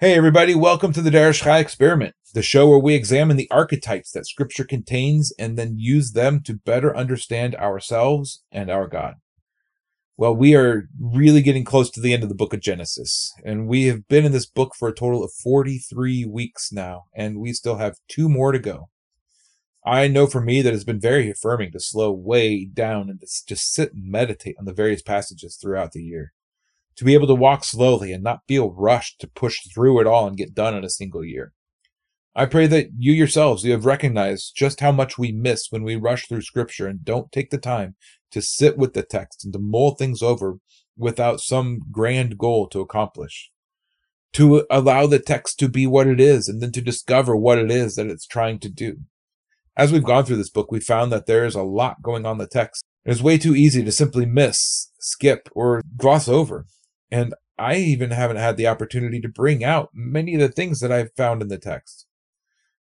Hey, everybody, welcome to the Derish Chai Experiment, the show where we examine the archetypes that Scripture contains and then use them to better understand ourselves and our God. Well, we are really getting close to the end of the book of Genesis, and we have been in this book for a total of 43 weeks now, and we still have two more to go. I know for me that it's been very affirming to slow way down and just sit and meditate on the various passages throughout the year to be able to walk slowly and not feel rushed to push through it all and get done in a single year. I pray that you yourselves you have recognized just how much we miss when we rush through scripture and don't take the time to sit with the text and to mull things over without some grand goal to accomplish. To allow the text to be what it is and then to discover what it is that it's trying to do. As we've gone through this book, we found that there is a lot going on the text. It's way too easy to simply miss, skip, or gloss over. And I even haven't had the opportunity to bring out many of the things that I've found in the text.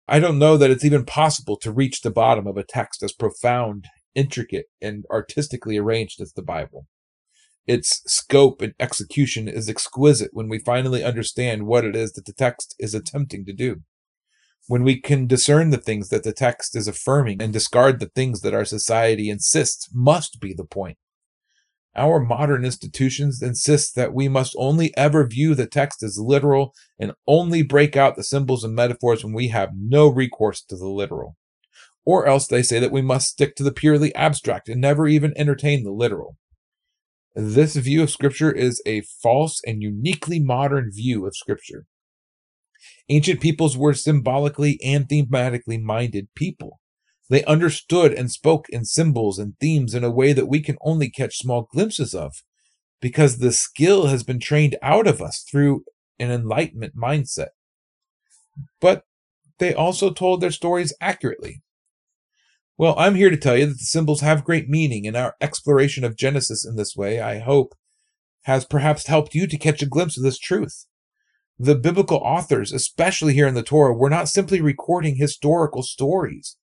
I don't know that it's even possible to reach the bottom of a text as profound, intricate, and artistically arranged as the Bible. Its scope and execution is exquisite when we finally understand what it is that the text is attempting to do. When we can discern the things that the text is affirming and discard the things that our society insists must be the point. Our modern institutions insist that we must only ever view the text as literal and only break out the symbols and metaphors when we have no recourse to the literal. Or else they say that we must stick to the purely abstract and never even entertain the literal. This view of Scripture is a false and uniquely modern view of Scripture. Ancient peoples were symbolically and thematically minded people. They understood and spoke in symbols and themes in a way that we can only catch small glimpses of because the skill has been trained out of us through an enlightenment mindset. But they also told their stories accurately. Well, I'm here to tell you that the symbols have great meaning, and our exploration of Genesis in this way, I hope, has perhaps helped you to catch a glimpse of this truth. The biblical authors, especially here in the Torah, were not simply recording historical stories.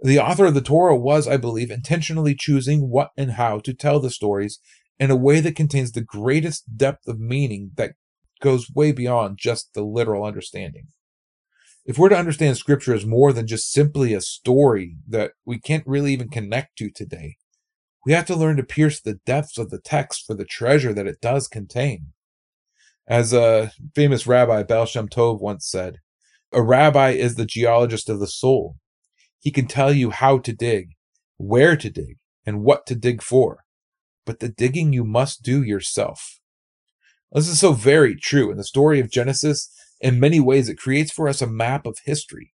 The author of the Torah was, I believe, intentionally choosing what and how to tell the stories in a way that contains the greatest depth of meaning that goes way beyond just the literal understanding. If we're to understand scripture as more than just simply a story that we can't really even connect to today, we have to learn to pierce the depths of the text for the treasure that it does contain. As a famous rabbi, Baal Shem Tov, once said, a rabbi is the geologist of the soul. He can tell you how to dig, where to dig, and what to dig for. But the digging you must do yourself. This is so very true in the story of Genesis. In many ways, it creates for us a map of history.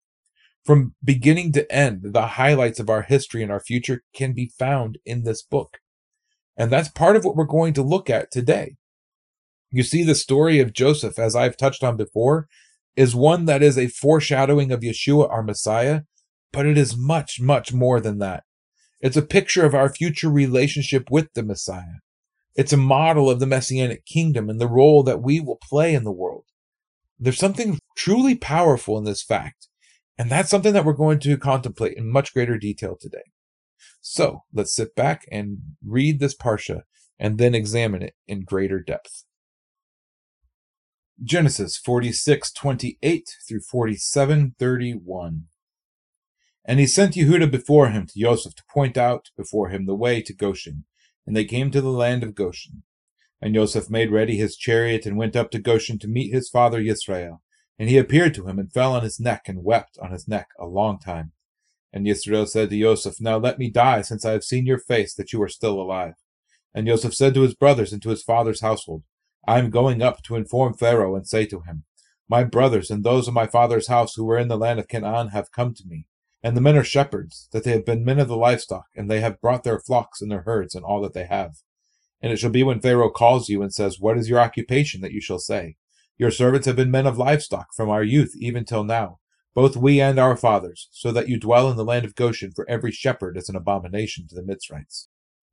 From beginning to end, the highlights of our history and our future can be found in this book. And that's part of what we're going to look at today. You see, the story of Joseph, as I've touched on before, is one that is a foreshadowing of Yeshua, our Messiah, but it is much, much more than that. It's a picture of our future relationship with the Messiah. It's a model of the Messianic kingdom and the role that we will play in the world. There's something truly powerful in this fact, and that's something that we're going to contemplate in much greater detail today. So let's sit back and read this Parsha and then examine it in greater depth. Genesis 46 28 through 47 31. And he sent Yehuda before him to Joseph to point out before him the way to Goshen. And they came to the land of Goshen. And Joseph made ready his chariot and went up to Goshen to meet his father Yisrael. And he appeared to him and fell on his neck and wept on his neck a long time. And Yisrael said to Joseph, Now let me die, since I have seen your face, that you are still alive. And Joseph said to his brothers and to his father's household, I am going up to inform Pharaoh and say to him, My brothers and those of my father's house who were in the land of Canaan have come to me. And the men are shepherds, that they have been men of the livestock, and they have brought their flocks and their herds and all that they have. And it shall be when Pharaoh calls you and says, What is your occupation? that you shall say, Your servants have been men of livestock from our youth even till now, both we and our fathers, so that you dwell in the land of Goshen, for every shepherd is an abomination to the Mitzrites.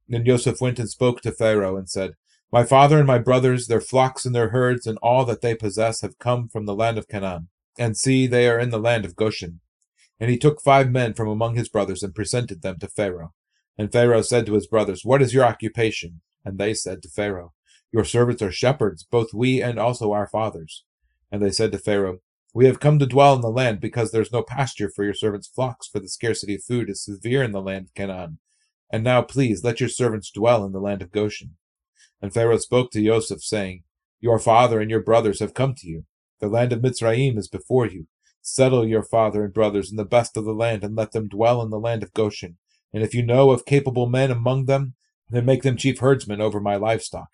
Then Joseph went and spoke to Pharaoh and said, My father and my brothers, their flocks and their herds, and all that they possess have come from the land of Canaan. And see, they are in the land of Goshen. And he took five men from among his brothers and presented them to Pharaoh. And Pharaoh said to his brothers, What is your occupation? And they said to Pharaoh, Your servants are shepherds, both we and also our fathers. And they said to Pharaoh, We have come to dwell in the land because there is no pasture for your servants' flocks, for the scarcity of food is severe in the land of Canaan. And now, please, let your servants dwell in the land of Goshen. And Pharaoh spoke to Joseph, saying, Your father and your brothers have come to you. The land of Mitzrayim is before you. Settle your father and brothers in the best of the land, and let them dwell in the land of Goshen. And if you know of capable men among them, then make them chief herdsmen over my livestock.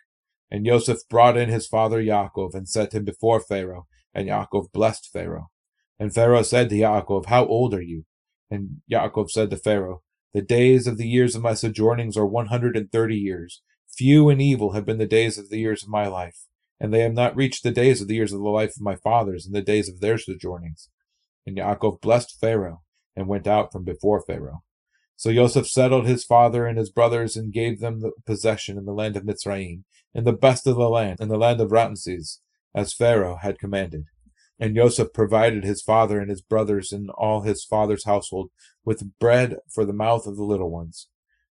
And Joseph brought in his father Yaakov, and set him before Pharaoh, and Yaakov blessed Pharaoh. And Pharaoh said to Yaakov, How old are you? And Yaakov said to Pharaoh, The days of the years of my sojournings are one hundred and thirty years. Few and evil have been the days of the years of my life, and they have not reached the days of the years of the life of my fathers, and the days of their sojournings. And Yaakov blessed Pharaoh, and went out from before Pharaoh. So Joseph settled his father and his brothers and gave them the possession in the land of Mitzrayim, in the best of the land, in the land of Ramses, as Pharaoh had commanded. And Joseph provided his father and his brothers and all his father's household with bread for the mouth of the little ones.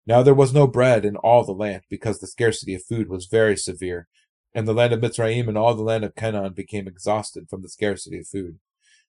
Now there was no bread in all the land, because the scarcity of food was very severe, and the land of Mitzrayim and all the land of Canaan became exhausted from the scarcity of food.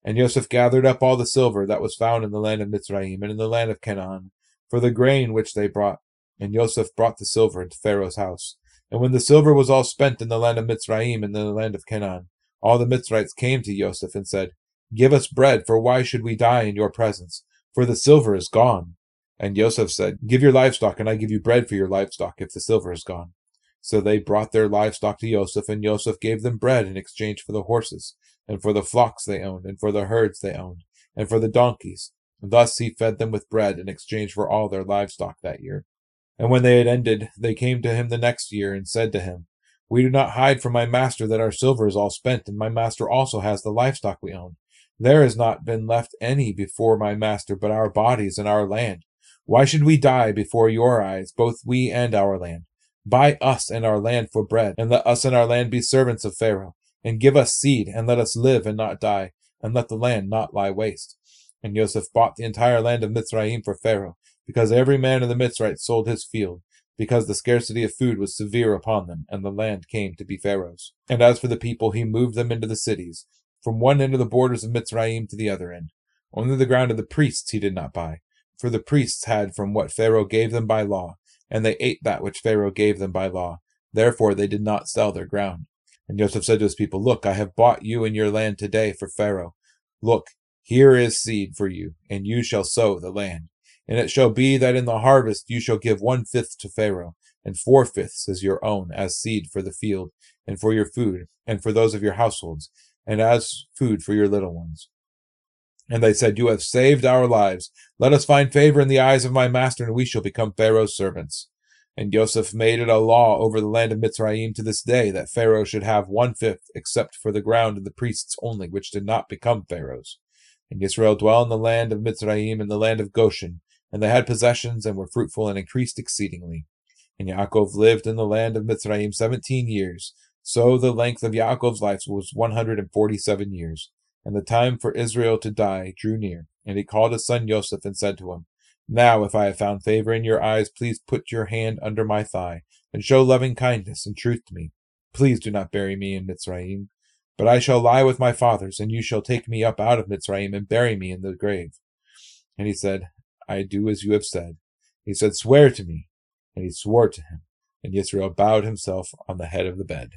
And Joseph gathered up all the silver that was found in the land of Mitzrayim and in the land of Canaan, for the grain which they brought. And Joseph brought the silver into Pharaoh's house. And when the silver was all spent in the land of Mitzrayim and in the land of Canaan, all the Mitzrites came to Joseph and said, Give us bread, for why should we die in your presence? For the silver is gone. And Joseph said, Give your livestock, and I give you bread for your livestock, if the silver is gone. So they brought their livestock to Joseph, and Joseph gave them bread in exchange for the horses, and for the flocks they owned, and for the herds they owned, and for the donkeys. And Thus he fed them with bread in exchange for all their livestock that year. And when they had ended, they came to him the next year and said to him, We do not hide from my master that our silver is all spent, and my master also has the livestock we own. There has not been left any before my master but our bodies and our land. Why should we die before your eyes, both we and our land? Buy us and our land for bread, and let us and our land be servants of Pharaoh, and give us seed, and let us live and not die, and let the land not lie waste. And Joseph bought the entire land of Mitzrayim for Pharaoh, because every man of the Mitzrites sold his field, because the scarcity of food was severe upon them, and the land came to be Pharaoh's. And as for the people, he moved them into the cities, from one end of the borders of Mitzrayim to the other end. Only the ground of the priests he did not buy, for the priests had from what Pharaoh gave them by law, and they ate that which Pharaoh gave them by law. Therefore they did not sell their ground. And Joseph said to his people, Look, I have bought you and your land today for Pharaoh. Look, here is seed for you, and you shall sow the land. And it shall be that in the harvest you shall give one fifth to Pharaoh, and four fifths as your own, as seed for the field, and for your food, and for those of your households, and as food for your little ones. And they said, You have saved our lives. Let us find favor in the eyes of my master, and we shall become Pharaoh's servants. And Joseph made it a law over the land of Mitzrayim to this day that Pharaoh should have one fifth, except for the ground of the priests only, which did not become Pharaoh's. And Israel dwelt in the land of Mitzrayim and the land of Goshen, and they had possessions and were fruitful and increased exceedingly. And Yaakov lived in the land of Mitzrayim seventeen years. So the length of Yaakov's life was one hundred and forty-seven years. And the time for Israel to die drew near. And he called his son Joseph and said to him, Now, if I have found favor in your eyes, please put your hand under my thigh, and show loving kindness and truth to me. Please do not bury me in Mitzrayim, but I shall lie with my fathers, and you shall take me up out of Mitzrayim and bury me in the grave. And he said, I do as you have said. He said, Swear to me. And he swore to him. And Yisrael bowed himself on the head of the bed.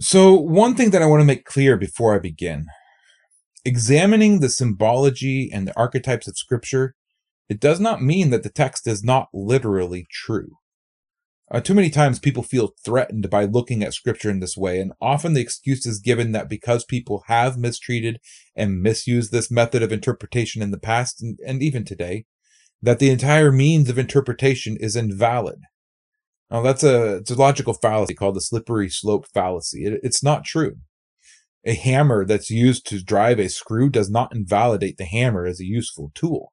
So, one thing that I want to make clear before I begin examining the symbology and the archetypes of Scripture, it does not mean that the text is not literally true. Uh, too many times people feel threatened by looking at Scripture in this way, and often the excuse is given that because people have mistreated and misused this method of interpretation in the past and, and even today, that the entire means of interpretation is invalid. Now, that's a, it's a logical fallacy called the slippery slope fallacy. It, it's not true. A hammer that's used to drive a screw does not invalidate the hammer as a useful tool.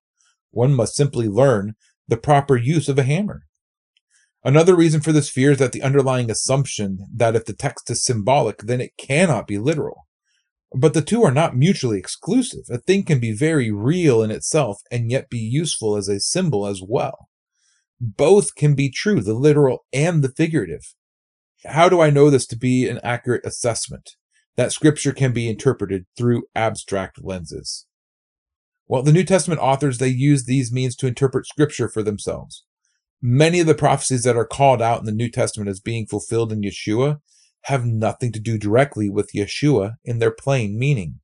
One must simply learn the proper use of a hammer. Another reason for this fear is that the underlying assumption that if the text is symbolic, then it cannot be literal. But the two are not mutually exclusive. A thing can be very real in itself and yet be useful as a symbol as well. Both can be true, the literal and the figurative. How do I know this to be an accurate assessment? That scripture can be interpreted through abstract lenses. Well, the New Testament authors, they use these means to interpret scripture for themselves. Many of the prophecies that are called out in the New Testament as being fulfilled in Yeshua have nothing to do directly with Yeshua in their plain meaning.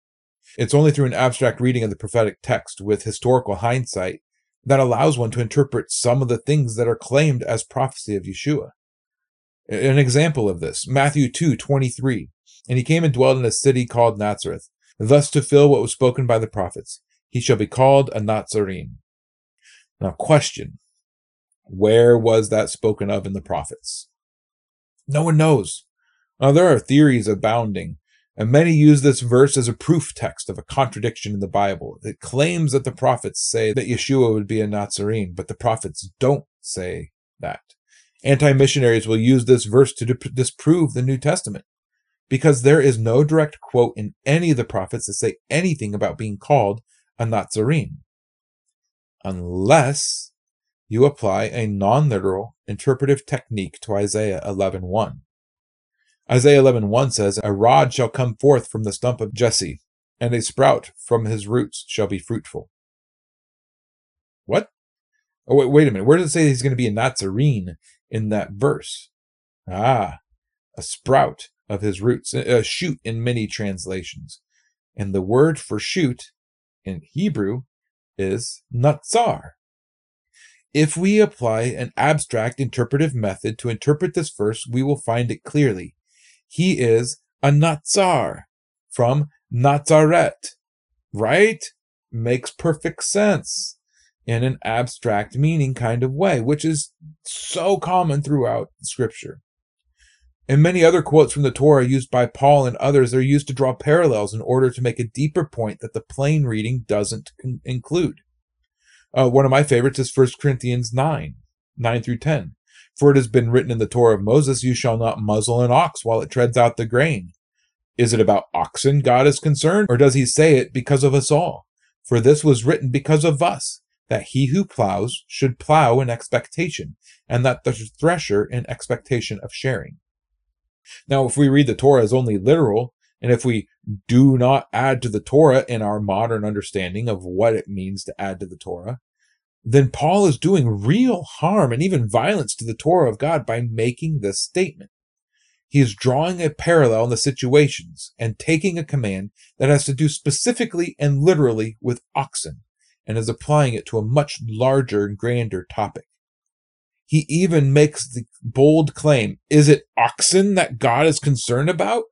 It's only through an abstract reading of the prophetic text with historical hindsight that allows one to interpret some of the things that are claimed as prophecy of Yeshua. An example of this, Matthew 2 23. And he came and dwelt in a city called Nazareth, thus to fill what was spoken by the prophets. He shall be called a Nazarene. Now, question Where was that spoken of in the prophets? No one knows. Now, there are theories abounding, and many use this verse as a proof text of a contradiction in the Bible. It claims that the prophets say that Yeshua would be a Nazarene, but the prophets don't say that. Anti missionaries will use this verse to disprove the New Testament because there is no direct quote in any of the prophets that say anything about being called a Nazarene. Unless you apply a non literal interpretive technique to Isaiah 11.1. Isaiah 11:1 says, "A rod shall come forth from the stump of Jesse, and a sprout from his roots shall be fruitful." What? Oh wait, wait a minute. Where does it say he's going to be a Nazarene in that verse? Ah, a sprout of his roots, a shoot in many translations. And the word for shoot in Hebrew is natsar. If we apply an abstract interpretive method to interpret this verse, we will find it clearly. He is a Natsar from Nazaret, right? Makes perfect sense in an abstract meaning kind of way, which is so common throughout Scripture. And many other quotes from the Torah used by Paul and others are used to draw parallels in order to make a deeper point that the plain reading doesn't con- include. Uh, one of my favorites is 1 Corinthians 9, 9 through 10. For it has been written in the Torah of Moses, You shall not muzzle an ox while it treads out the grain. Is it about oxen God is concerned, or does he say it because of us all? For this was written because of us, that he who plows should plow in expectation, and that the thresher in expectation of sharing. Now, if we read the Torah as only literal, and if we do not add to the Torah in our modern understanding of what it means to add to the Torah, then Paul is doing real harm and even violence to the Torah of God by making this statement. He is drawing a parallel in the situations and taking a command that has to do specifically and literally with oxen and is applying it to a much larger and grander topic. He even makes the bold claim, is it oxen that God is concerned about?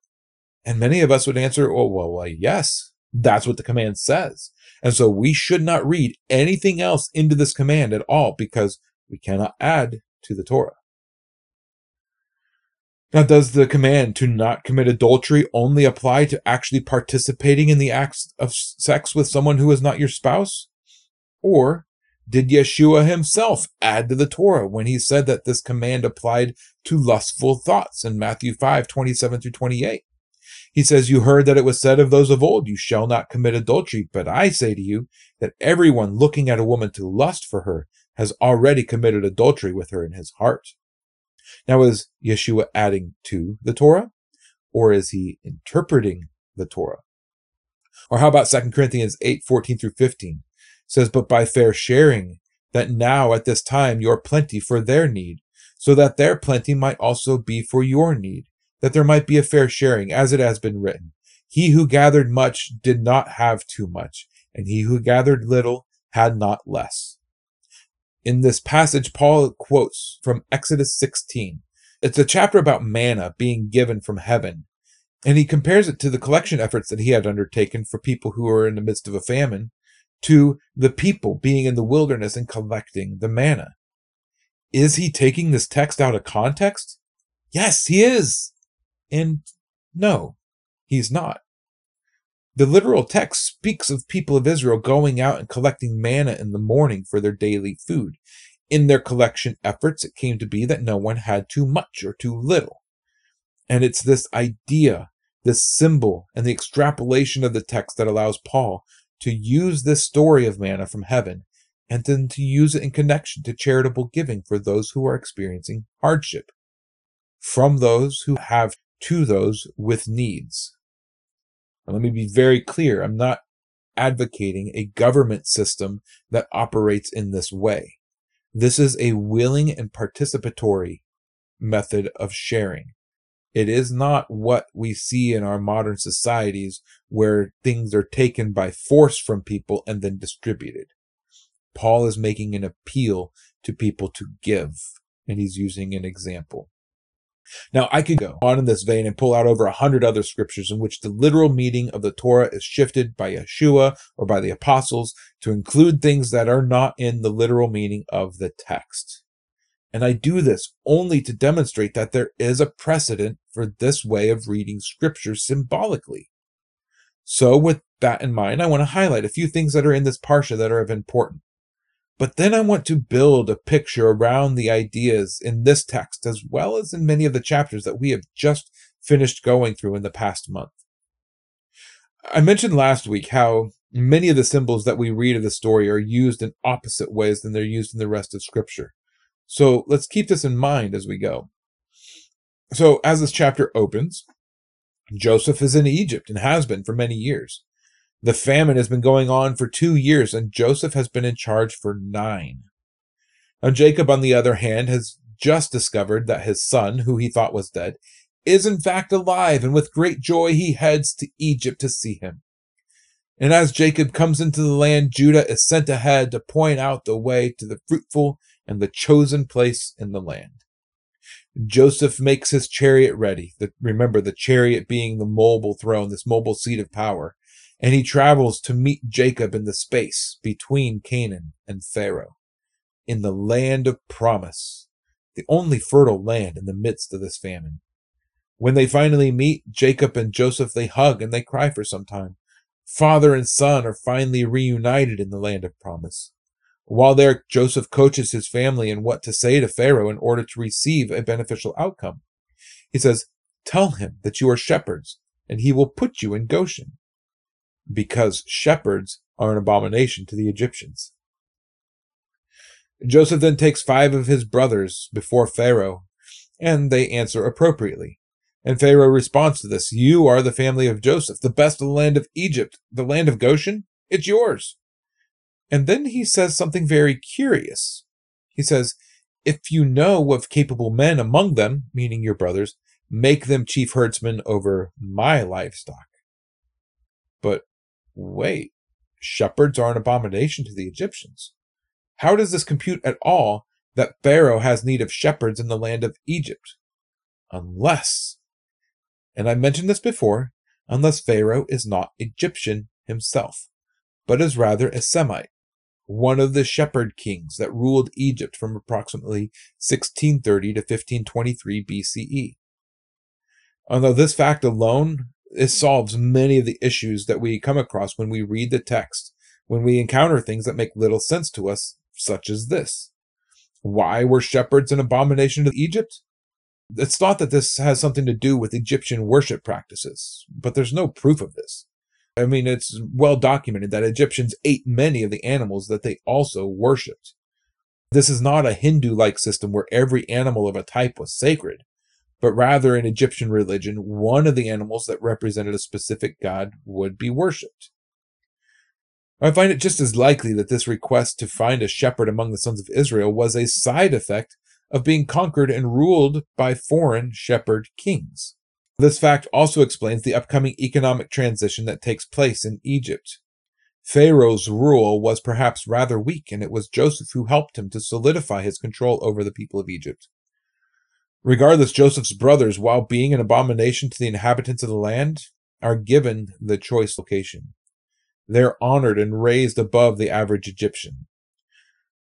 And many of us would answer, oh, well, well, yes, that's what the command says. And so we should not read anything else into this command at all because we cannot add to the Torah. Now, does the command to not commit adultery only apply to actually participating in the acts of sex with someone who is not your spouse? Or did Yeshua himself add to the Torah when he said that this command applied to lustful thoughts in Matthew 5 27 through 28? He says, You heard that it was said of those of old, You shall not commit adultery. But I say to you that everyone looking at a woman to lust for her has already committed adultery with her in his heart. Now, is Yeshua adding to the Torah? Or is he interpreting the Torah? Or how about 2 Corinthians 8 14 through 15? Says, But by fair sharing, that now at this time your plenty for their need, so that their plenty might also be for your need that there might be a fair sharing, as it has been written. He who gathered much did not have too much, and he who gathered little had not less. In this passage, Paul quotes from Exodus 16. It's a chapter about manna being given from heaven, and he compares it to the collection efforts that he had undertaken for people who were in the midst of a famine, to the people being in the wilderness and collecting the manna. Is he taking this text out of context? Yes, he is. And no, he's not. The literal text speaks of people of Israel going out and collecting manna in the morning for their daily food. In their collection efforts, it came to be that no one had too much or too little. And it's this idea, this symbol, and the extrapolation of the text that allows Paul to use this story of manna from heaven and then to use it in connection to charitable giving for those who are experiencing hardship, from those who have to those with needs. And let me be very clear I'm not advocating a government system that operates in this way. This is a willing and participatory method of sharing. It is not what we see in our modern societies where things are taken by force from people and then distributed. Paul is making an appeal to people to give, and he's using an example. Now, I could go on in this vein and pull out over a hundred other scriptures in which the literal meaning of the Torah is shifted by Yeshua or by the apostles to include things that are not in the literal meaning of the text. And I do this only to demonstrate that there is a precedent for this way of reading scripture symbolically. So, with that in mind, I want to highlight a few things that are in this parsha that are of importance. But then I want to build a picture around the ideas in this text as well as in many of the chapters that we have just finished going through in the past month. I mentioned last week how many of the symbols that we read of the story are used in opposite ways than they're used in the rest of Scripture. So let's keep this in mind as we go. So, as this chapter opens, Joseph is in Egypt and has been for many years. The famine has been going on for two years, and Joseph has been in charge for nine. Now, Jacob, on the other hand, has just discovered that his son, who he thought was dead, is in fact alive, and with great joy he heads to Egypt to see him. And as Jacob comes into the land, Judah is sent ahead to point out the way to the fruitful and the chosen place in the land. Joseph makes his chariot ready. The, remember, the chariot being the mobile throne, this mobile seat of power and he travels to meet Jacob in the space between Canaan and Pharaoh, in the land of promise, the only fertile land in the midst of this famine. When they finally meet, Jacob and Joseph they hug and they cry for some time. Father and son are finally reunited in the land of promise. While there, Joseph coaches his family in what to say to Pharaoh in order to receive a beneficial outcome. He says, Tell him that you are shepherds, and he will put you in Goshen because shepherds are an abomination to the Egyptians. Joseph then takes five of his brothers before Pharaoh, and they answer appropriately. And Pharaoh responds to this You are the family of Joseph, the best of the land of Egypt, the land of Goshen. It's yours. And then he says something very curious. He says, If you know of capable men among them, meaning your brothers, make them chief herdsmen over my livestock. But wait, shepherds are an abomination to the Egyptians. How does this compute at all that Pharaoh has need of shepherds in the land of Egypt? Unless, and I mentioned this before, unless Pharaoh is not Egyptian himself, but is rather a Semite, one of the shepherd kings that ruled Egypt from approximately 1630 to 1523 BCE. Although this fact alone it solves many of the issues that we come across when we read the text, when we encounter things that make little sense to us, such as this. Why were shepherds an abomination to Egypt? It's thought that this has something to do with Egyptian worship practices, but there's no proof of this. I mean, it's well documented that Egyptians ate many of the animals that they also worshipped. This is not a Hindu like system where every animal of a type was sacred but rather in Egyptian religion, one of the animals that represented a specific god would be worshipped. I find it just as likely that this request to find a shepherd among the sons of Israel was a side effect of being conquered and ruled by foreign shepherd kings. This fact also explains the upcoming economic transition that takes place in Egypt. Pharaoh's rule was perhaps rather weak, and it was Joseph who helped him to solidify his control over the people of Egypt. Regardless, Joseph's brothers, while being an abomination to the inhabitants of the land, are given the choice location. They're honored and raised above the average Egyptian.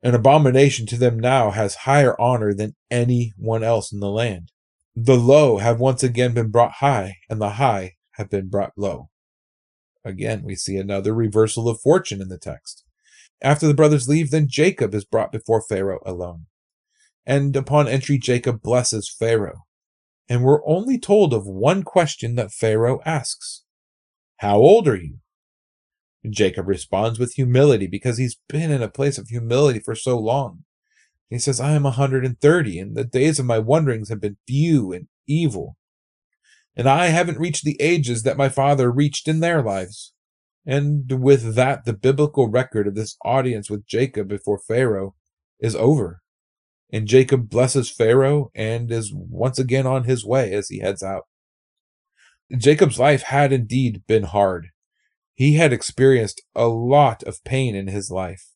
An abomination to them now has higher honor than anyone else in the land. The low have once again been brought high, and the high have been brought low. Again, we see another reversal of fortune in the text. After the brothers leave, then Jacob is brought before Pharaoh alone. And upon entry, Jacob blesses Pharaoh. And we're only told of one question that Pharaoh asks How old are you? Jacob responds with humility because he's been in a place of humility for so long. He says, I am a 130, and the days of my wanderings have been few and evil. And I haven't reached the ages that my father reached in their lives. And with that, the biblical record of this audience with Jacob before Pharaoh is over. And Jacob blesses Pharaoh and is once again on his way as he heads out. Jacob's life had indeed been hard. He had experienced a lot of pain in his life.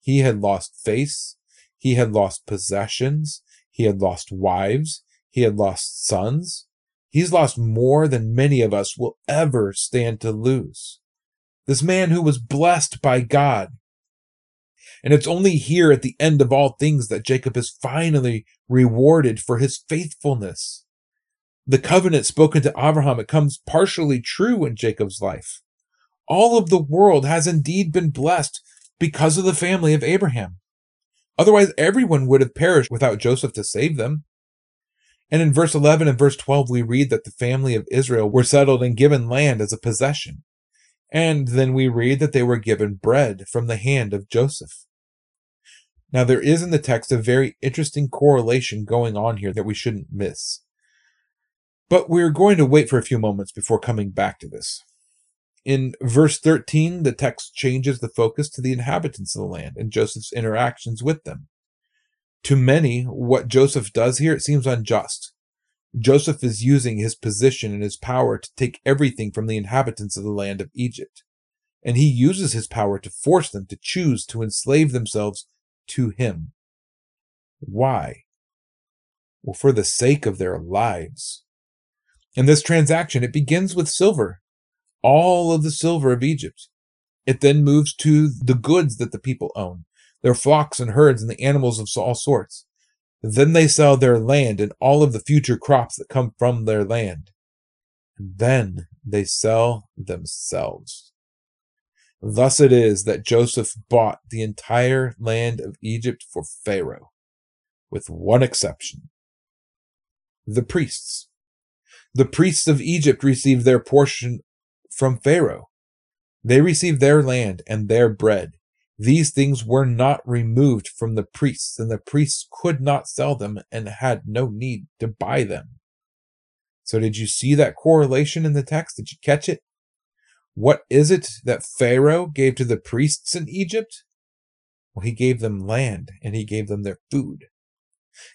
He had lost face. He had lost possessions. He had lost wives. He had lost sons. He's lost more than many of us will ever stand to lose. This man who was blessed by God. And it's only here at the end of all things that Jacob is finally rewarded for his faithfulness. The covenant spoken to Abraham, it comes partially true in Jacob's life all of the world has indeed been blessed because of the family of Abraham. Otherwise, everyone would have perished without Joseph to save them. And in verse 11 and verse 12, we read that the family of Israel were settled and given land as a possession. And then we read that they were given bread from the hand of Joseph. Now, there is in the text a very interesting correlation going on here that we shouldn't miss. But we're going to wait for a few moments before coming back to this. In verse 13, the text changes the focus to the inhabitants of the land and Joseph's interactions with them. To many, what Joseph does here, it seems unjust. Joseph is using his position and his power to take everything from the inhabitants of the land of Egypt. And he uses his power to force them to choose to enslave themselves to him. Why? Well, for the sake of their lives. In this transaction, it begins with silver all of the silver of Egypt. It then moves to the goods that the people own, their flocks and herds and the animals of all sorts. Then they sell their land and all of the future crops that come from their land. And then they sell themselves. Thus it is that Joseph bought the entire land of Egypt for Pharaoh, with one exception the priests. The priests of Egypt received their portion from Pharaoh. They received their land and their bread. These things were not removed from the priests, and the priests could not sell them and had no need to buy them. So, did you see that correlation in the text? Did you catch it? What is it that Pharaoh gave to the priests in Egypt? Well, he gave them land and he gave them their food.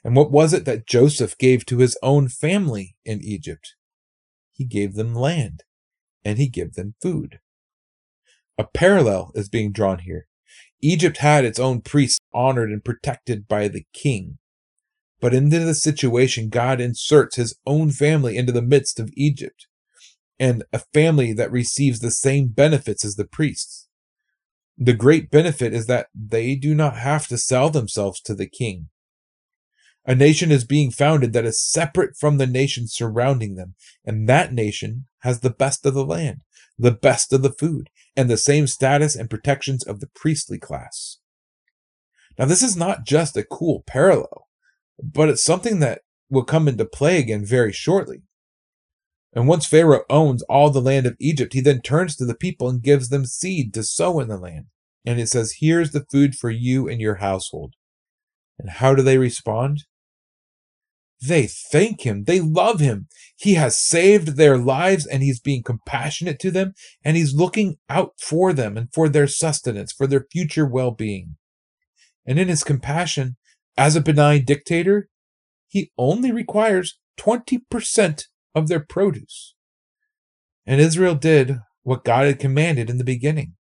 And what was it that Joseph gave to his own family in Egypt? He gave them land and he gave them food. A parallel is being drawn here. Egypt had its own priests honored and protected by the king. But into the situation, God inserts his own family into the midst of Egypt, and a family that receives the same benefits as the priests. The great benefit is that they do not have to sell themselves to the king. A nation is being founded that is separate from the nations surrounding them, and that nation has the best of the land, the best of the food, and the same status and protections of the priestly class. Now, this is not just a cool parallel, but it's something that will come into play again very shortly. And once Pharaoh owns all the land of Egypt, he then turns to the people and gives them seed to sow in the land. And it says, Here's the food for you and your household. And how do they respond? They thank him. They love him. He has saved their lives and he's being compassionate to them and he's looking out for them and for their sustenance, for their future well being. And in his compassion, as a benign dictator, he only requires 20% of their produce. And Israel did what God had commanded in the beginning.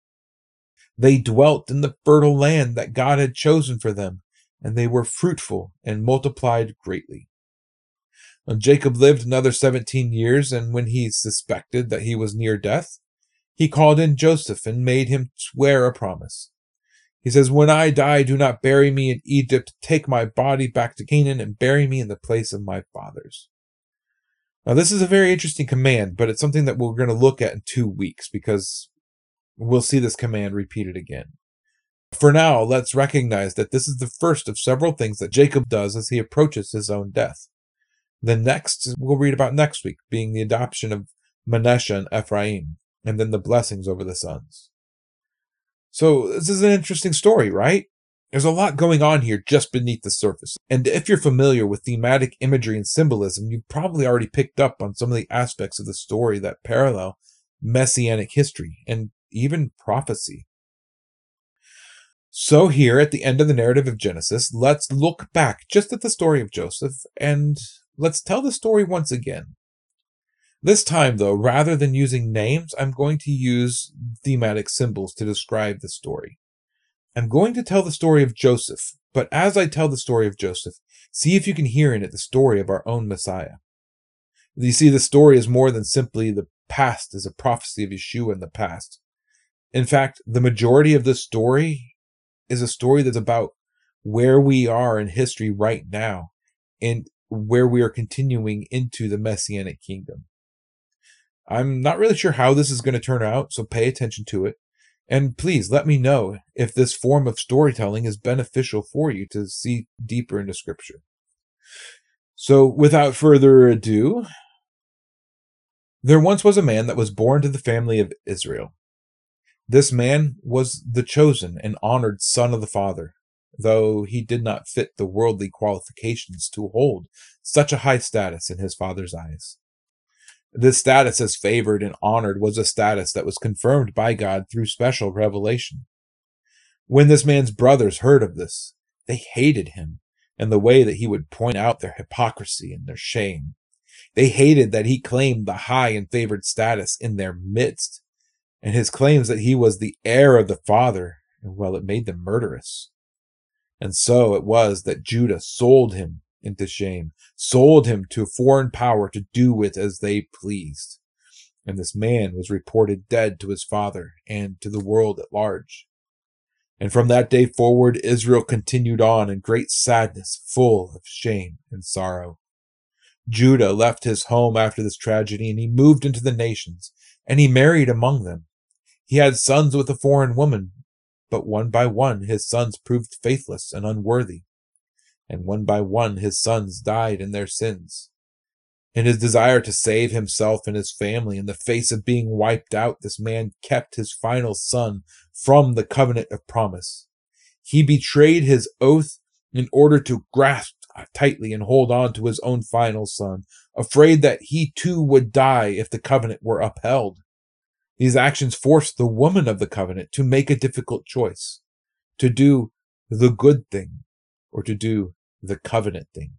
They dwelt in the fertile land that God had chosen for them, and they were fruitful and multiplied greatly. Jacob lived another seventeen years, and when he suspected that he was near death, he called in Joseph and made him swear a promise. He says, When I die, do not bury me in Egypt. Take my body back to Canaan and bury me in the place of my fathers. Now, this is a very interesting command, but it's something that we're going to look at in two weeks because we'll see this command repeated again. For now, let's recognize that this is the first of several things that Jacob does as he approaches his own death. The next we'll read about next week, being the adoption of Manasseh and Ephraim, and then the blessings over the sons. So, this is an interesting story, right? There's a lot going on here just beneath the surface. And if you're familiar with thematic imagery and symbolism, you've probably already picked up on some of the aspects of the story that parallel messianic history and even prophecy. So, here at the end of the narrative of Genesis, let's look back just at the story of Joseph and let's tell the story once again. This time, though, rather than using names, I'm going to use thematic symbols to describe the story. I'm going to tell the story of Joseph, but as I tell the story of Joseph, see if you can hear in it the story of our own Messiah. You see, the story is more than simply the past as a prophecy of Yeshua in the past. In fact, the majority of this story is a story that's about where we are in history right now and where we are continuing into the messianic kingdom. I'm not really sure how this is going to turn out, so pay attention to it. And please let me know if this form of storytelling is beneficial for you to see deeper into Scripture. So, without further ado, there once was a man that was born to the family of Israel. This man was the chosen and honored son of the Father, though he did not fit the worldly qualifications to hold such a high status in his father's eyes. This status as favored and honored was a status that was confirmed by God through special revelation. When this man's brothers heard of this, they hated him and the way that he would point out their hypocrisy and their shame. They hated that he claimed the high and favored status in their midst, and his claims that he was the heir of the Father, and well, it made them murderous. And so it was that Judah sold him into shame, sold him to a foreign power to do with as they pleased. And this man was reported dead to his father and to the world at large. And from that day forward, Israel continued on in great sadness, full of shame and sorrow. Judah left his home after this tragedy, and he moved into the nations, and he married among them. He had sons with a foreign woman, but one by one his sons proved faithless and unworthy and one by one his sons died in their sins. In his desire to save himself and his family in the face of being wiped out, this man kept his final son from the covenant of promise. He betrayed his oath in order to grasp tightly and hold on to his own final son, afraid that he too would die if the covenant were upheld. These actions forced the woman of the covenant to make a difficult choice to do the good thing or to do the covenant thing.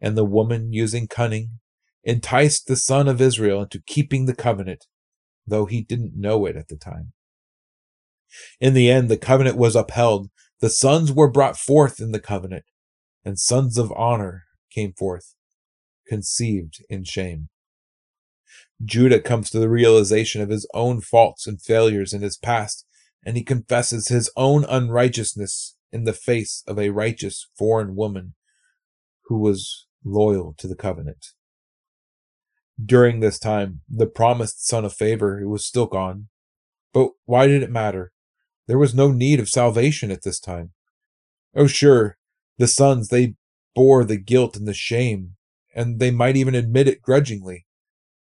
And the woman, using cunning, enticed the son of Israel into keeping the covenant, though he didn't know it at the time. In the end, the covenant was upheld. The sons were brought forth in the covenant, and sons of honor came forth, conceived in shame. Judah comes to the realization of his own faults and failures in his past, and he confesses his own unrighteousness in the face of a righteous foreign woman who was loyal to the covenant. During this time, the promised son of favor was still gone. But why did it matter? There was no need of salvation at this time. Oh, sure, the sons, they bore the guilt and the shame, and they might even admit it grudgingly,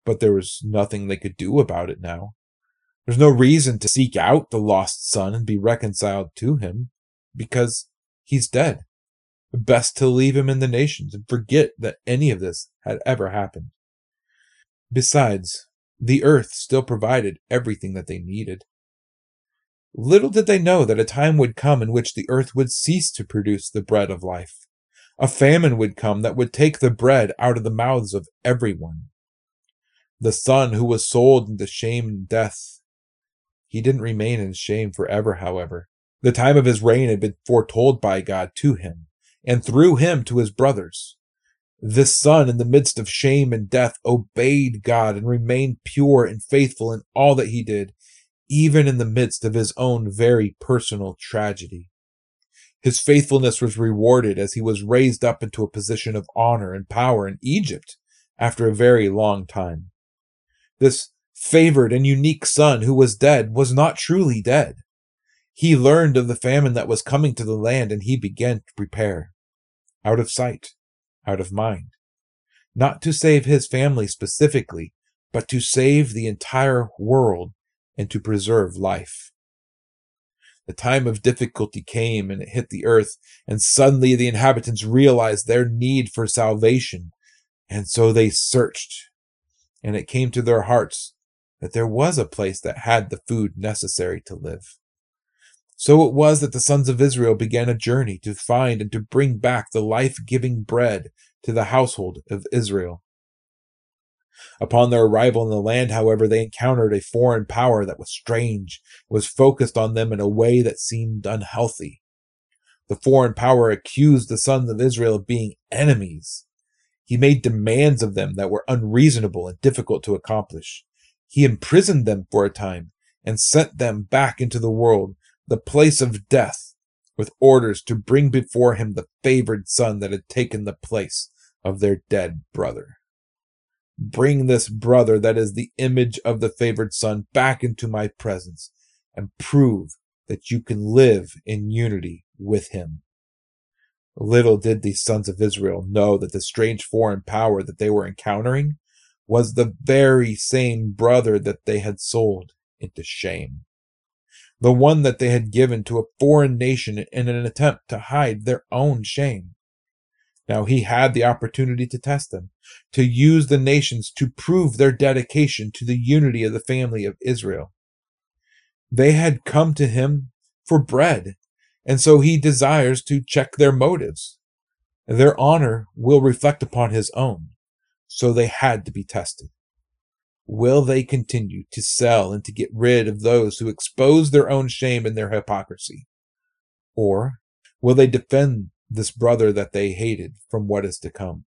but there was nothing they could do about it now. There's no reason to seek out the lost son and be reconciled to him because he's dead. Best to leave him in the nations and forget that any of this had ever happened. Besides, the earth still provided everything that they needed. Little did they know that a time would come in which the earth would cease to produce the bread of life. A famine would come that would take the bread out of the mouths of everyone. The son who was sold into shame and death. He didn't remain in shame forever, however. The time of his reign had been foretold by God to him, and through him to his brothers. This son, in the midst of shame and death, obeyed God and remained pure and faithful in all that he did, even in the midst of his own very personal tragedy. His faithfulness was rewarded as he was raised up into a position of honor and power in Egypt after a very long time. This favored and unique son who was dead was not truly dead. He learned of the famine that was coming to the land and he began to prepare. Out of sight, out of mind. Not to save his family specifically, but to save the entire world and to preserve life. The time of difficulty came and it hit the earth, and suddenly the inhabitants realized their need for salvation, and so they searched. And it came to their hearts that there was a place that had the food necessary to live. So it was that the sons of Israel began a journey to find and to bring back the life giving bread to the household of Israel. Upon their arrival in the land, however, they encountered a foreign power that was strange, was focused on them in a way that seemed unhealthy. The foreign power accused the sons of Israel of being enemies. He made demands of them that were unreasonable and difficult to accomplish. He imprisoned them for a time and sent them back into the world the place of death with orders to bring before him the favored son that had taken the place of their dead brother. Bring this brother that is the image of the favored son back into my presence and prove that you can live in unity with him. Little did these sons of Israel know that the strange foreign power that they were encountering was the very same brother that they had sold into shame the one that they had given to a foreign nation in an attempt to hide their own shame. Now he had the opportunity to test them, to use the nations to prove their dedication to the unity of the family of Israel. They had come to him for bread, and so he desires to check their motives. Their honor will reflect upon his own, so they had to be tested. Will they continue to sell and to get rid of those who expose their own shame and their hypocrisy? Or will they defend this brother that they hated from what is to come?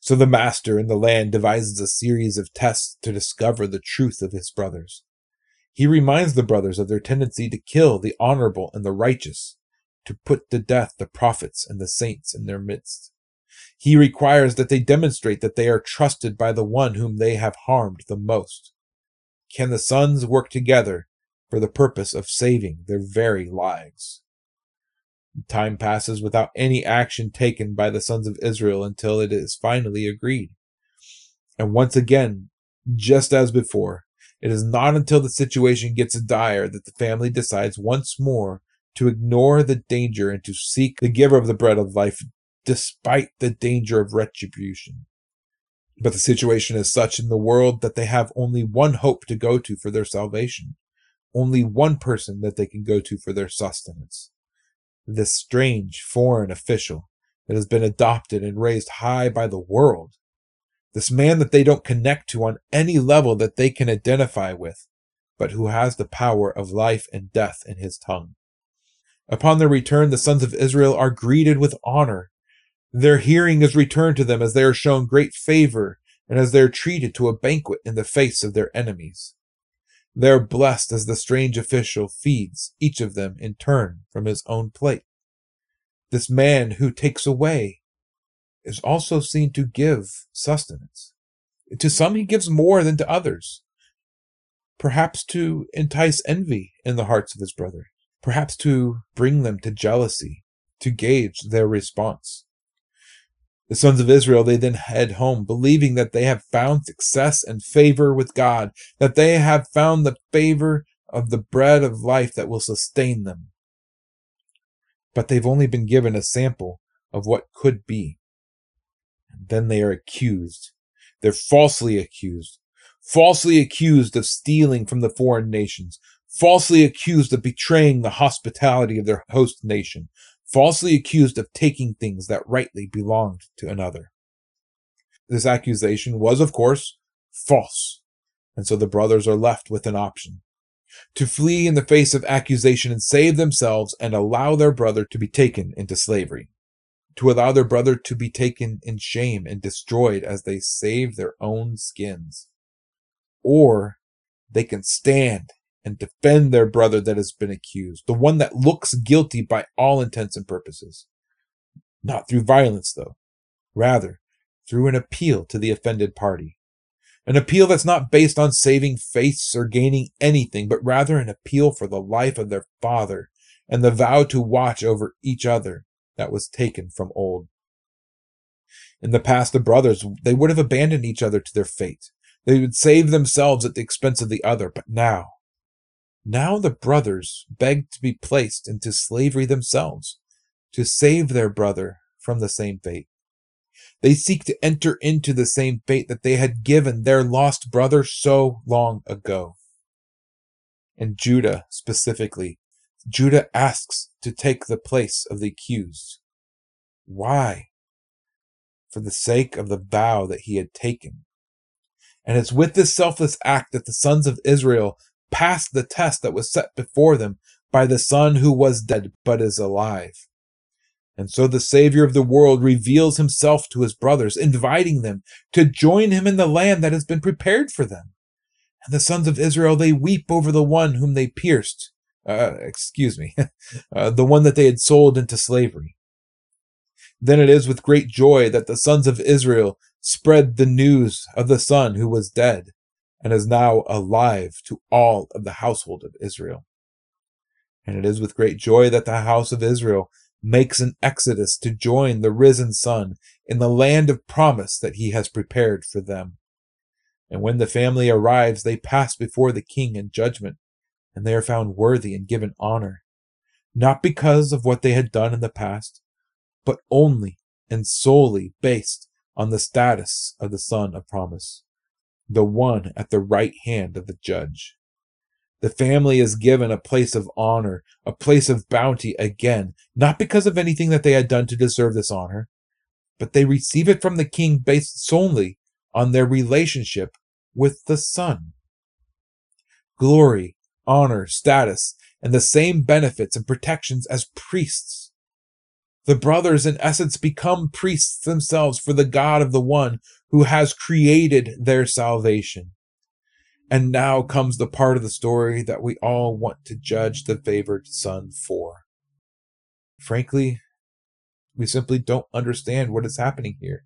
So the master in the land devises a series of tests to discover the truth of his brothers. He reminds the brothers of their tendency to kill the honorable and the righteous, to put to death the prophets and the saints in their midst. He requires that they demonstrate that they are trusted by the one whom they have harmed the most. Can the sons work together for the purpose of saving their very lives? Time passes without any action taken by the sons of Israel until it is finally agreed. And once again, just as before, it is not until the situation gets dire that the family decides once more to ignore the danger and to seek the giver of the bread of life despite the danger of retribution. But the situation is such in the world that they have only one hope to go to for their salvation, only one person that they can go to for their sustenance. This strange foreign official that has been adopted and raised high by the world. This man that they don't connect to on any level that they can identify with, but who has the power of life and death in his tongue. Upon their return, the sons of Israel are greeted with honor their hearing is returned to them as they are shown great favor and as they are treated to a banquet in the face of their enemies. They are blessed as the strange official feeds each of them in turn from his own plate. This man who takes away is also seen to give sustenance. To some, he gives more than to others, perhaps to entice envy in the hearts of his brother, perhaps to bring them to jealousy, to gauge their response. The sons of Israel, they then head home, believing that they have found success and favor with God, that they have found the favor of the bread of life that will sustain them. But they've only been given a sample of what could be. Then they are accused. They're falsely accused. Falsely accused of stealing from the foreign nations. Falsely accused of betraying the hospitality of their host nation falsely accused of taking things that rightly belonged to another. This accusation was, of course, false. And so the brothers are left with an option to flee in the face of accusation and save themselves and allow their brother to be taken into slavery, to allow their brother to be taken in shame and destroyed as they save their own skins. Or they can stand and defend their brother that has been accused, the one that looks guilty by all intents and purposes. Not through violence, though, rather through an appeal to the offended party. An appeal that's not based on saving face or gaining anything, but rather an appeal for the life of their father and the vow to watch over each other that was taken from old. In the past, the brothers, they would have abandoned each other to their fate. They would save themselves at the expense of the other. But now, now the brothers beg to be placed into slavery themselves to save their brother from the same fate. They seek to enter into the same fate that they had given their lost brother so long ago. And Judah specifically, Judah asks to take the place of the accused. Why? For the sake of the vow that he had taken. And it's with this selfless act that the sons of Israel passed the test that was set before them by the son who was dead but is alive. And so the Savior of the world reveals himself to his brothers, inviting them to join him in the land that has been prepared for them. And the sons of Israel, they weep over the one whom they pierced, uh, excuse me, uh, the one that they had sold into slavery. Then it is with great joy that the sons of Israel spread the news of the son who was dead and is now alive to all of the household of Israel. And it is with great joy that the house of Israel makes an exodus to join the risen Son in the land of promise that he has prepared for them. And when the family arrives, they pass before the king in judgment, and they are found worthy and given honor, not because of what they had done in the past, but only and solely based on the status of the Son of promise, the one at the right hand of the judge. The family is given a place of honor, a place of bounty again, not because of anything that they had done to deserve this honor, but they receive it from the king based solely on their relationship with the Son. Glory, honor, status, and the same benefits and protections as priests. The brothers, in essence, become priests themselves for the God of the one who has created their salvation. And now comes the part of the story that we all want to judge the favored son for. Frankly, we simply don't understand what is happening here.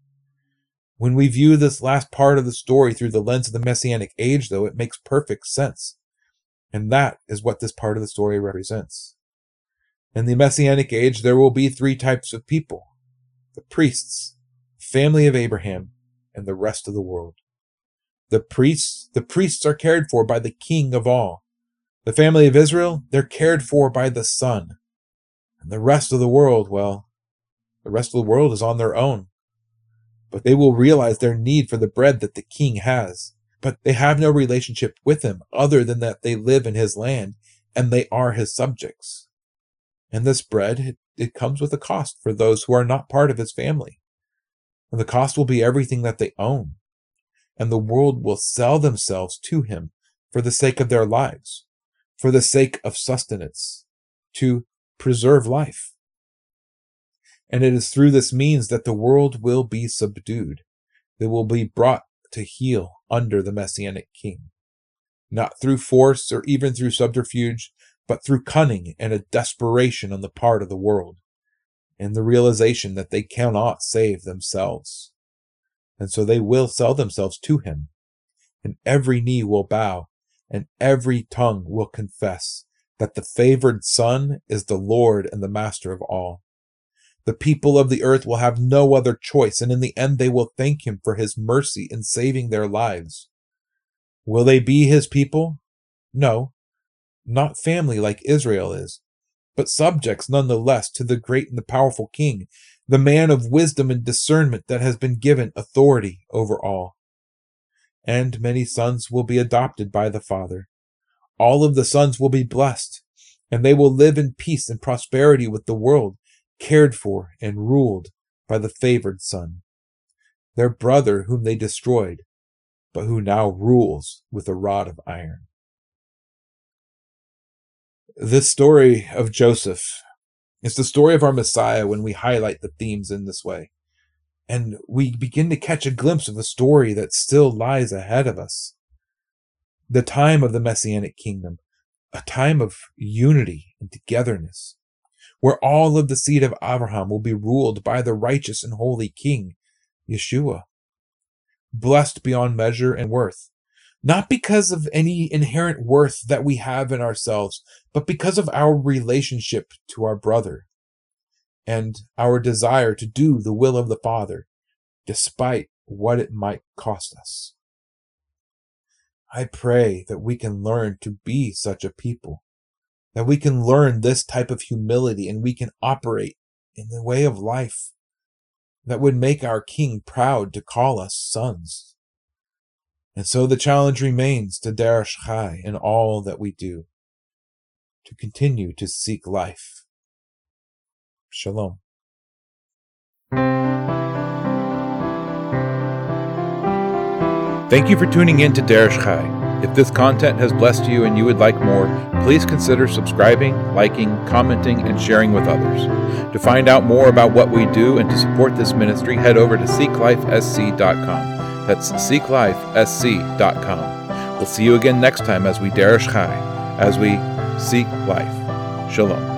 When we view this last part of the story through the lens of the Messianic age, though, it makes perfect sense. And that is what this part of the story represents. In the Messianic age, there will be three types of people the priests, the family of Abraham, and the rest of the world. The priests, the priests are cared for by the king of all. The family of Israel, they're cared for by the son. And the rest of the world, well, the rest of the world is on their own. But they will realize their need for the bread that the king has. But they have no relationship with him other than that they live in his land and they are his subjects. And this bread, it, it comes with a cost for those who are not part of his family. And the cost will be everything that they own and the world will sell themselves to him for the sake of their lives, for the sake of sustenance, to preserve life. And it is through this means that the world will be subdued. They will be brought to heel under the Messianic king. Not through force or even through subterfuge, but through cunning and a desperation on the part of the world, and the realization that they cannot save themselves and so they will sell themselves to him. And every knee will bow, and every tongue will confess that the favored Son is the Lord and the Master of all. The people of the earth will have no other choice, and in the end they will thank him for his mercy in saving their lives. Will they be his people? No, not family like Israel is, but subjects nonetheless to the great and the powerful king the man of wisdom and discernment that has been given authority over all. And many sons will be adopted by the Father. All of the sons will be blessed, and they will live in peace and prosperity with the world, cared for and ruled by the favored Son. Their brother, whom they destroyed, but who now rules with a rod of iron. This story of Joseph is the story of our Messiah when we highlight the themes in this way. And we begin to catch a glimpse of the story that still lies ahead of us. The time of the Messianic kingdom, a time of unity and togetherness, where all of the seed of Abraham will be ruled by the righteous and holy King, Yeshua. Blessed beyond measure and worth, not because of any inherent worth that we have in ourselves, but because of our relationship to our brother and our desire to do the will of the Father, despite what it might cost us. I pray that we can learn to be such a people that we can learn this type of humility and we can operate in the way of life that would make our King proud to call us sons. And so the challenge remains to Derish Chai in all that we do, to continue to seek life. Shalom. Thank you for tuning in to Derish Chai. If this content has blessed you and you would like more, please consider subscribing, liking, commenting, and sharing with others. To find out more about what we do and to support this ministry, head over to seeklifesc.com. That's seeklifesc.com. We'll see you again next time as we derish chai, as we seek life. Shalom.